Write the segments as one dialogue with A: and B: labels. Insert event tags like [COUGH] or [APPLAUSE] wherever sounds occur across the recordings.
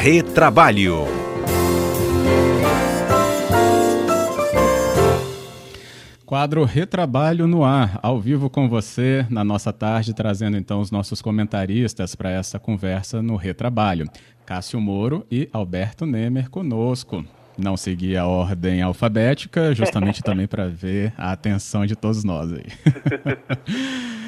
A: Retrabalho.
B: Quadro Retrabalho no ar, ao vivo com você na nossa tarde, trazendo então os nossos comentaristas para essa conversa no Retrabalho. Cássio Moro e Alberto Nemer conosco. Não segui a ordem alfabética, justamente [LAUGHS] também para ver a atenção de todos nós aí. [LAUGHS]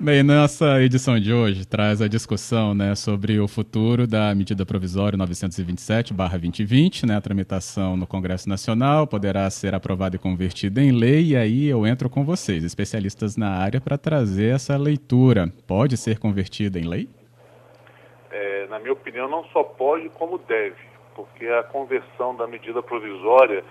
B: Bem, nessa edição de hoje traz a discussão né, sobre o futuro da medida provisória 927-2020, né, a tramitação no Congresso Nacional, poderá ser aprovada e convertida em lei, e aí eu entro com vocês, especialistas na área, para trazer essa leitura. Pode ser convertida em lei?
C: É, na minha opinião, não só pode, como deve, porque a conversão da medida provisória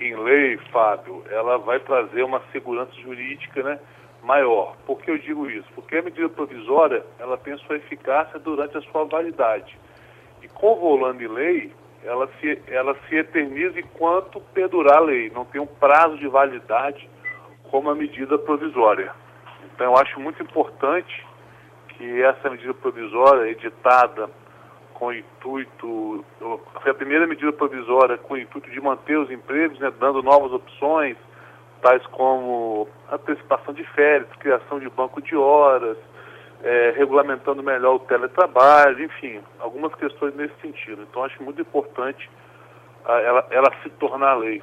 C: em lei, Fábio, ela vai trazer uma segurança jurídica, né? Maior. Por que eu digo isso? Porque a medida provisória ela tem sua eficácia durante a sua validade. E com o volando de lei, ela se, ela se eterniza enquanto perdurar a lei. Não tem um prazo de validade como a medida provisória. Então eu acho muito importante que essa medida provisória, editada com o intuito, foi a primeira medida provisória com o intuito de manter os empregos, né, dando novas opções, tais como antecipação de férias, criação de banco de horas, é, regulamentando melhor o teletrabalho, enfim, algumas questões nesse sentido. Então, acho muito importante ah, ela, ela, se tornar lei.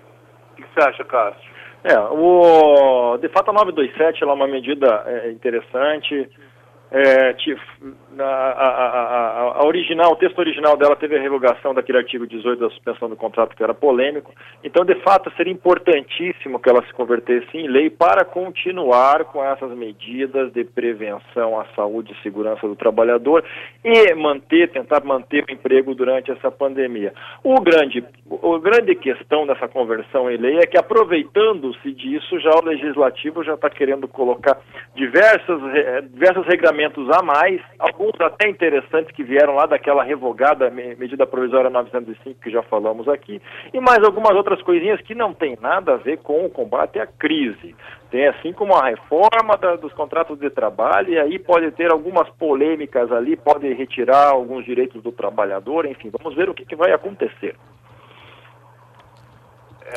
C: O que você acha, Cássio?
D: É, o, de fato, a 927 ela é uma medida é, interessante. É, a, a, a, a, original, o texto original dela teve a revogação daquele artigo 18 da suspensão do contrato que era polêmico. Então, de fato, seria importantíssimo que ela se convertesse em lei para continuar com essas medidas de prevenção à saúde e segurança do trabalhador e manter, tentar manter o emprego durante essa pandemia. O grande, o grande questão dessa conversão em lei é que, aproveitando-se disso, já o legislativo já está querendo colocar diversas, diversos regramentos a mais, alguns até interessantes que vieram lá daquela revogada medida provisória 905 que já falamos aqui, e mais algumas outras coisinhas que não tem nada a ver com o combate à crise. Tem assim como a reforma da, dos contratos de trabalho, e aí pode ter algumas polêmicas ali, pode retirar alguns direitos do trabalhador, enfim, vamos ver o que, que vai acontecer.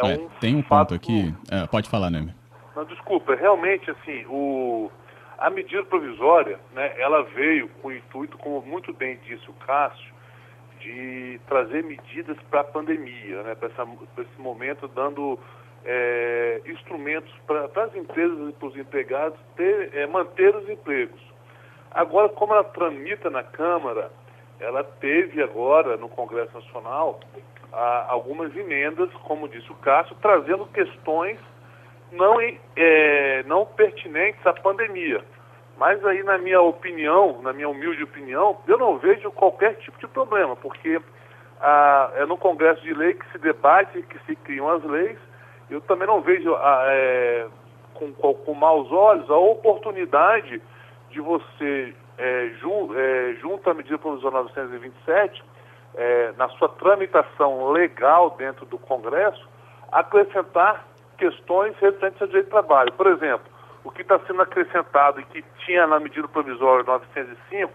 B: É um tem um ponto aqui, é, pode falar, Neme.
C: Não, desculpa, realmente assim, o a medida provisória, né, ela veio com o intuito, como muito bem disse o Cássio, de trazer medidas para a pandemia, né, para esse momento, dando é, instrumentos para as empresas e para os empregados ter, é, manter os empregos. Agora, como ela tramita na Câmara, ela teve agora no Congresso Nacional a, algumas emendas, como disse o Cássio, trazendo questões não, é, não pertinentes à pandemia. Mas aí, na minha opinião, na minha humilde opinião, eu não vejo qualquer tipo de problema, porque ah, é no Congresso de Lei que se debate, que se criam as leis. Eu também não vejo ah, é, com, com, maus olhos a oportunidade de você, é, ju, é, junto à medida provisória 927, é, na sua tramitação legal dentro do Congresso, acrescentar questões referentes ao direito de trabalho. Por exemplo, o que está sendo acrescentado e que tinha na medida provisória 905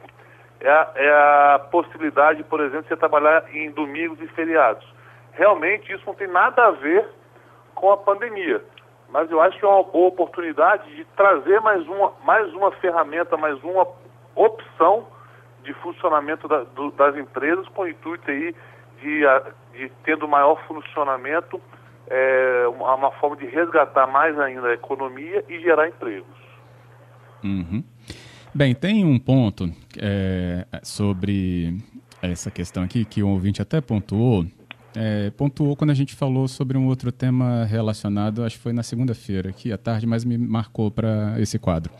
C: é a, é a possibilidade, por exemplo, de você trabalhar em domingos e feriados. Realmente isso não tem nada a ver com a pandemia, mas eu acho que é uma boa oportunidade de trazer mais uma, mais uma ferramenta, mais uma opção de funcionamento da, do, das empresas com o intuito aí de, de tendo maior funcionamento é, uma, forma de resgatar mais ainda a economia e gerar empregos.
B: Uhum. Bem, tem um ponto é, sobre essa questão aqui que o ouvinte até pontuou. É, pontuou quando a gente falou sobre um outro tema relacionado, acho que foi na segunda-feira, aqui à tarde, mas me marcou para esse quadro.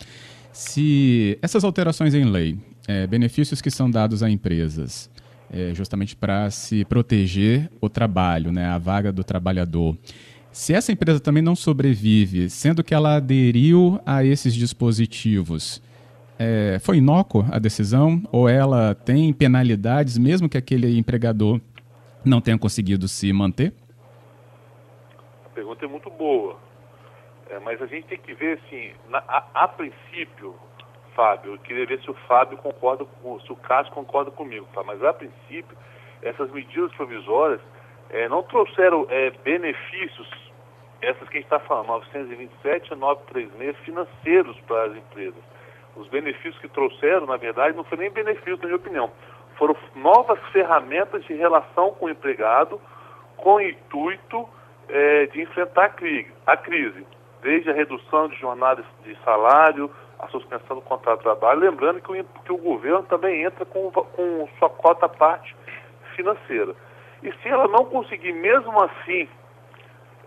B: Se essas alterações em lei, é, benefícios que são dados a empresas, é, justamente para se proteger o trabalho, né, a vaga do trabalhador. Se essa empresa também não sobrevive, sendo que ela aderiu a esses dispositivos, é, foi inócua a decisão ou ela tem penalidades mesmo que aquele empregador não tenha conseguido se manter?
C: A pergunta é muito boa, é, mas a gente tem que ver assim, na, a, a princípio Fábio. Eu queria ver se o Fábio concorda com, se o Cássio concorda comigo, tá? Mas a princípio, essas medidas provisórias é, não trouxeram é, benefícios, essas que a gente está falando, 927 e 936, financeiros para as empresas. Os benefícios que trouxeram, na verdade, não foi nem benefício, na minha opinião, foram novas ferramentas de relação com o empregado com o intuito é, de enfrentar a crise, a crise, desde a redução de jornadas de salário, a suspensão do contrato de trabalho, lembrando que o, que o governo também entra com, com sua cota parte financeira. E se ela não conseguir, mesmo assim,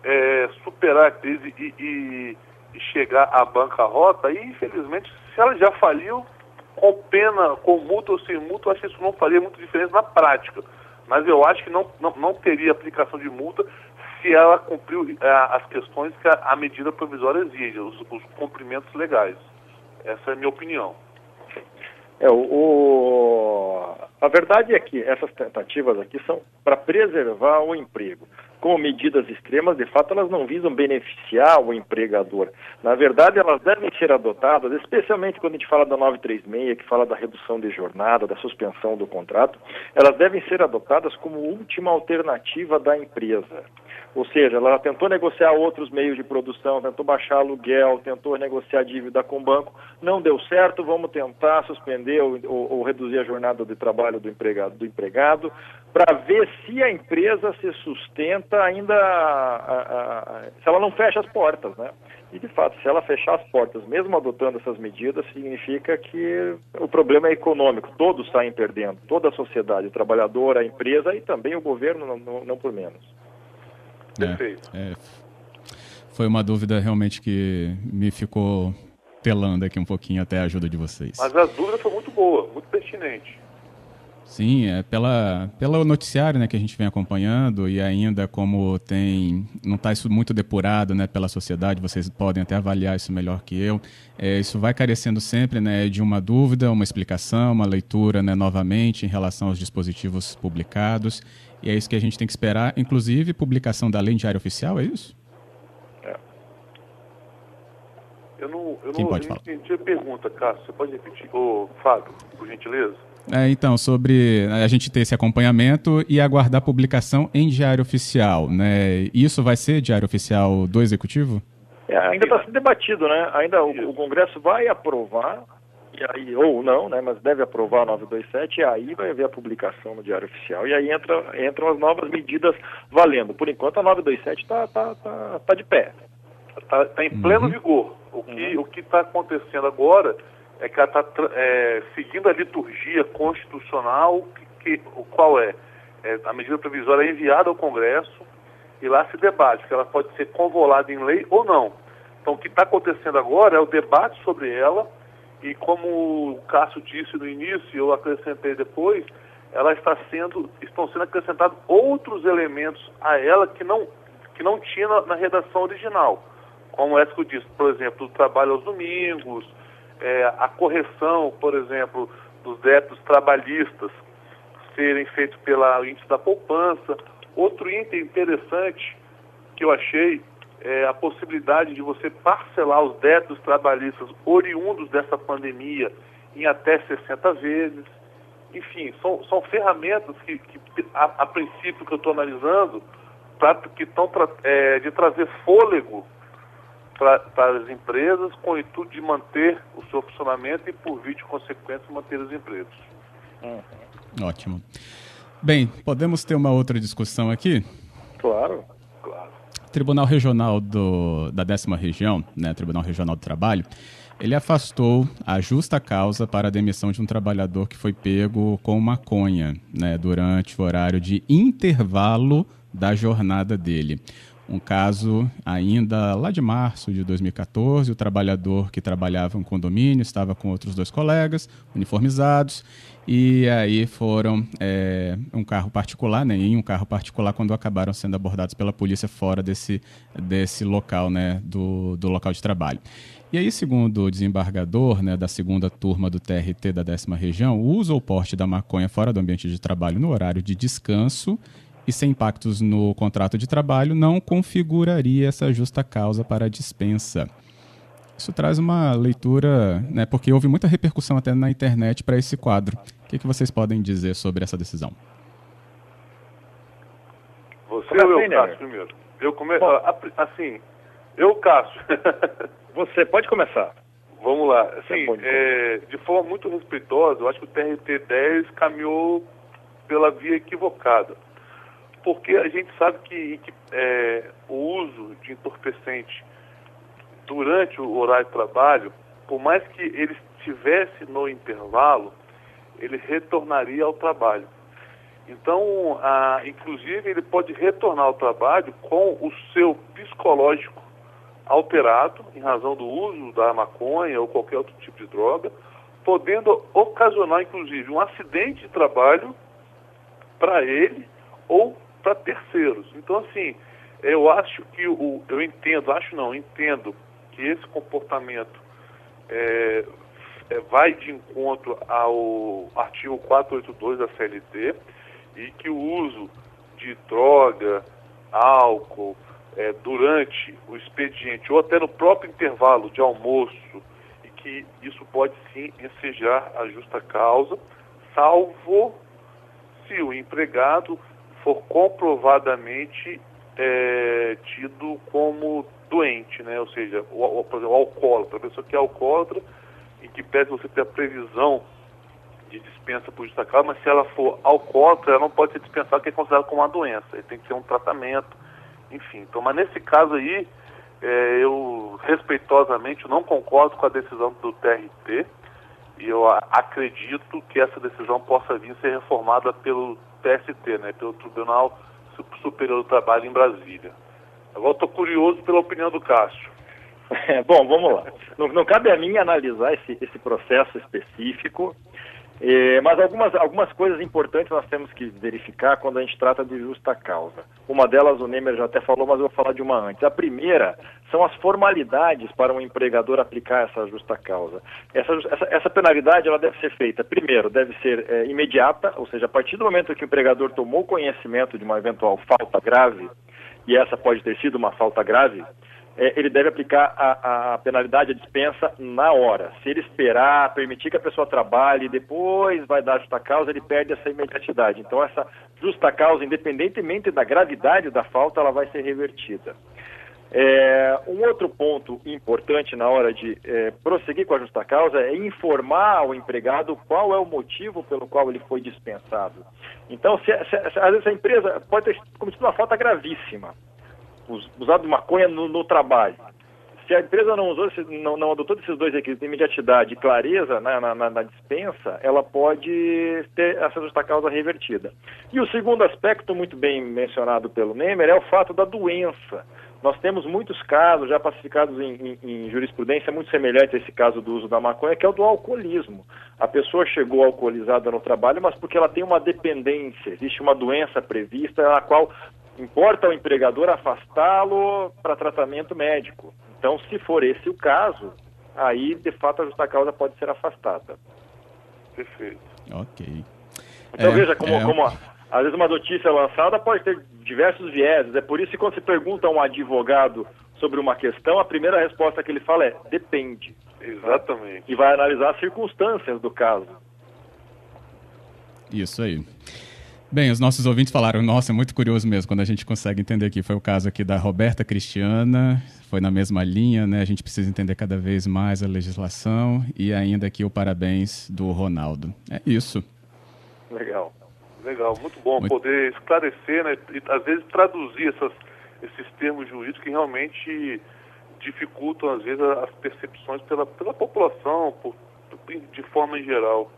C: é, superar a crise e, e, e, chegar à bancarrota, aí, infelizmente, se ela já faliu, com pena, com multa ou sem multa, eu acho que isso não faria muita diferença na prática. Mas eu acho que não, não, não teria aplicação de multa se ela cumpriu é, as questões que a, a medida provisória exige, os, os cumprimentos legais. Essa é a minha opinião.
D: É, o, o, a verdade é que essas tentativas aqui são para preservar o emprego. Como medidas extremas, de fato, elas não visam beneficiar o empregador. Na verdade, elas devem ser adotadas, especialmente quando a gente fala da 936, que fala da redução de jornada, da suspensão do contrato, elas devem ser adotadas como última alternativa da empresa. Ou seja, ela tentou negociar outros meios de produção, tentou baixar aluguel, tentou negociar dívida com o banco, não deu certo, vamos tentar suspender ou, ou, ou reduzir a jornada de trabalho do empregado, do empregado para ver se a empresa se sustenta ainda, a, a, a, se ela não fecha as portas, né? E de fato, se ela fechar as portas, mesmo adotando essas medidas, significa que o problema é econômico, todos saem perdendo, toda a sociedade, o trabalhador, a empresa e também o governo, não, não, não por menos.
B: Perfeito. É, é, foi uma dúvida realmente que me ficou telando aqui um pouquinho até a ajuda de vocês.
C: Mas a dúvida foi muito boa, muito pertinente.
B: Sim, é pela, pelo noticiário né, que a gente vem acompanhando e ainda como tem não está isso muito depurado né, pela sociedade, vocês podem até avaliar isso melhor que eu. É, isso vai carecendo sempre né, de uma dúvida, uma explicação, uma leitura né, novamente em relação aos dispositivos publicados. E é isso que a gente tem que esperar, inclusive publicação da lei em diário oficial, é isso? É.
C: Eu não, eu Quem não pode falar? entendi a pergunta, Cássio. Você pode repetir? Ô, Fábio, por gentileza?
B: É, então, sobre a gente ter esse acompanhamento e aguardar publicação em diário oficial, né? Isso vai ser diário oficial do Executivo?
D: É, ainda está sendo debatido, né? Ainda o, o, Congresso vai aprovar e aí, ou não, né, mas deve aprovar a 927, e aí vai haver a publicação no Diário Oficial, e aí entra, entram as novas medidas valendo. Por enquanto, a 927 está tá, tá, tá de pé.
C: Está tá em pleno uhum. vigor. O que uhum. está acontecendo agora é que ela está é, seguindo a liturgia constitucional, que, que, o qual é? é? A medida provisória é enviada ao Congresso e lá se debate, que ela pode ser convolada em lei ou não. Então, o que está acontecendo agora é o debate sobre ela e como o Cássio disse no início, eu acrescentei depois, ela está sendo, estão sendo acrescentados outros elementos a ela que não, que não tinha na, na redação original. Como que eu disse, por exemplo, o trabalho aos domingos, é, a correção, por exemplo, dos débitos trabalhistas serem feitos pela índice da poupança. Outro item interessante que eu achei é, a possibilidade de você parcelar os débitos trabalhistas oriundos dessa pandemia em até 60 vezes. Enfim, são, são ferramentas que, que a, a, princípio, que eu estou analisando, pra, que estão é, de trazer fôlego para as empresas com o intuito de manter o seu funcionamento e, por de consequência, manter os empregos.
B: Uhum. Ótimo. Bem, podemos ter uma outra discussão aqui?
D: Claro.
B: Tribunal Regional do, da décima região, né, Tribunal Regional do Trabalho, ele afastou a justa causa para a demissão de um trabalhador que foi pego com maconha né, durante o horário de intervalo da jornada dele. Um caso ainda lá de março de 2014, o trabalhador que trabalhava em condomínio estava com outros dois colegas, uniformizados, e aí foram é, um carro particular, né, em um carro particular, quando acabaram sendo abordados pela polícia fora desse, desse local, né, do, do local de trabalho. E aí, segundo o desembargador né, da segunda turma do TRT da décima região, o uso ou porte da maconha fora do ambiente de trabalho no horário de descanso e sem impactos no contrato de trabalho não configuraria essa justa causa para a dispensa. Isso traz uma leitura, né, porque houve muita repercussão até na internet para esse quadro. O que, que vocês podem dizer sobre essa decisão?
D: aí,
C: né? Cássio, primeiro. Eu começo. Assim, eu, Cássio. [LAUGHS]
D: Você pode começar.
C: Vamos lá. Assim, é, de forma muito respeitosa, eu acho que o TRT-10 caminhou pela via equivocada. Porque a gente sabe que, que é, o uso de entorpecente durante o horário de trabalho, por mais que ele estivesse no intervalo, ele retornaria ao trabalho. Então, a, inclusive, ele pode retornar ao trabalho com o seu psicológico alterado, em razão do uso da maconha ou qualquer outro tipo de droga, podendo ocasionar, inclusive, um acidente de trabalho para ele ou para terceiros. Então, assim, eu acho que o, eu entendo, acho não, entendo que esse comportamento é, é, vai de encontro ao artigo 482 da CLT e que o uso de droga, álcool, é, durante o expediente ou até no próprio intervalo de almoço e que isso pode sim ensejar a justa causa, salvo se o empregado for comprovadamente é, tido como doente, né? ou seja, o, o, por exemplo, o alcoólatra, a pessoa que é alcoólatra e que pede você ter a previsão de dispensa por justa causa, mas se ela for alcoólatra, ela não pode ser dispensada porque é considerada como uma doença, tem que ter um tratamento, enfim. Então, mas nesse caso aí, é, eu respeitosamente não concordo com a decisão do TRT e eu acredito que essa decisão possa vir a ser reformada pelo TST, né, pelo Tribunal Superior do Trabalho em Brasília. Agora estou curioso pela opinião do Cássio. [LAUGHS]
D: É, bom, vamos lá. Não, não, cabe a mim analisar esse, esse processo específico. É, mas algumas, algumas coisas importantes nós temos que verificar quando a gente trata de justa causa. Uma delas o Nemer já até falou, mas eu vou falar de uma antes. A primeira são as formalidades para um empregador aplicar essa justa causa. Essa, essa, essa penalidade ela deve ser feita, primeiro, deve ser é, imediata, ou seja, a partir do momento que o empregador tomou conhecimento de uma eventual falta grave, e essa pode ter sido uma falta grave, é, ele deve aplicar a, a, penalidade, a dispensa na hora. Se ele esperar, permitir que a pessoa trabalhe, depois vai dar justa causa, ele perde essa imediatidade. Então, essa justa causa, independentemente da gravidade da falta, ela vai ser revertida. É, um outro ponto importante na hora de é, prosseguir com a justa causa é informar ao empregado qual é o motivo pelo qual ele foi dispensado. Então, se, se, se, às vezes a empresa pode ter cometido uma falta gravíssima, usado maconha no, no trabalho. Se a empresa não usou, não, não adotou esses dois requisitos, imediatidade e clareza na, na, na, dispensa, ela pode ter essa justa causa revertida. E o segundo aspecto, muito bem mencionado pelo Nemer, é o fato da doença. Nós temos muitos casos já pacificados em, em, em, jurisprudência muito semelhante a esse caso do uso da maconha, que é o do alcoolismo. A pessoa chegou alcoolizada no trabalho, mas porque ela tem uma dependência, existe uma doença prevista, a qual Importa ao empregador afastá-lo para tratamento médico. Então, se for esse o caso, aí, de fato, a justa causa pode ser afastada.
C: Perfeito.
B: Ok.
D: Então, é, veja como, é... como às vezes uma notícia lançada pode ter diversos vieses. É por isso que quando se pergunta a um advogado sobre uma questão, a primeira resposta que ele fala é depende.
C: Exatamente.
D: E vai analisar as circunstâncias do caso.
B: Isso aí. Bem, os nossos ouvintes falaram, nossa, é muito curioso mesmo quando a gente consegue entender aqui. Foi o caso aqui da Roberta Cristiana, foi na mesma linha, né? A gente precisa entender cada vez mais a legislação e ainda aqui o parabéns do Ronaldo. É isso.
C: Legal. Legal, muito bom muito... poder esclarecer, né? E às vezes traduzir essas, esses termos jurídicos que realmente dificultam, às vezes, as percepções pela, pela população, por, de forma em geral.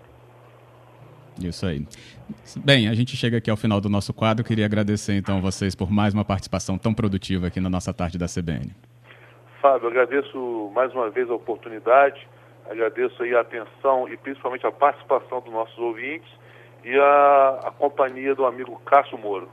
B: Isso aí. Bem, a gente chega aqui ao final do nosso quadro. Queria agradecer então vocês por mais uma participação tão produtiva aqui na nossa tarde da CBN.
C: Fábio, agradeço mais uma vez a oportunidade, agradeço aí a atenção e principalmente a participação dos nossos ouvintes e a, a companhia do amigo Cássio Moro.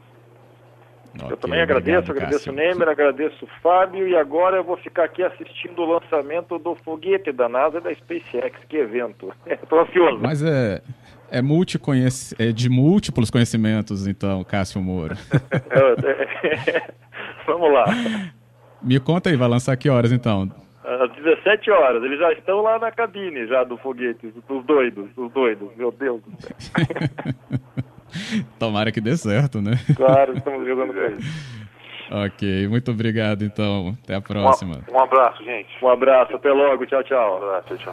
D: Okay, eu também agradeço, obrigado, agradeço o Nemer, agradeço o Fábio e agora eu vou ficar aqui assistindo o lançamento do foguete da NASA e da SpaceX, que evento. [LAUGHS] Estou ansioso.
B: Mas é, é, multiconhec... é de múltiplos conhecimentos, então, Cássio Moura. [LAUGHS] [LAUGHS]
D: Vamos lá.
B: Me conta aí, vai lançar que horas então?
D: Às 17 horas. Eles já estão lá na cabine já do foguete, os doidos, os doidos, meu Deus do céu. [LAUGHS]
B: Tomara que dê certo, né?
D: Claro, estamos jogando com isso. [LAUGHS]
B: Ok, muito obrigado então. Até a próxima.
C: Um, um abraço, gente.
D: Um abraço, até logo. Tchau, tchau.
C: Um abraço, tchau.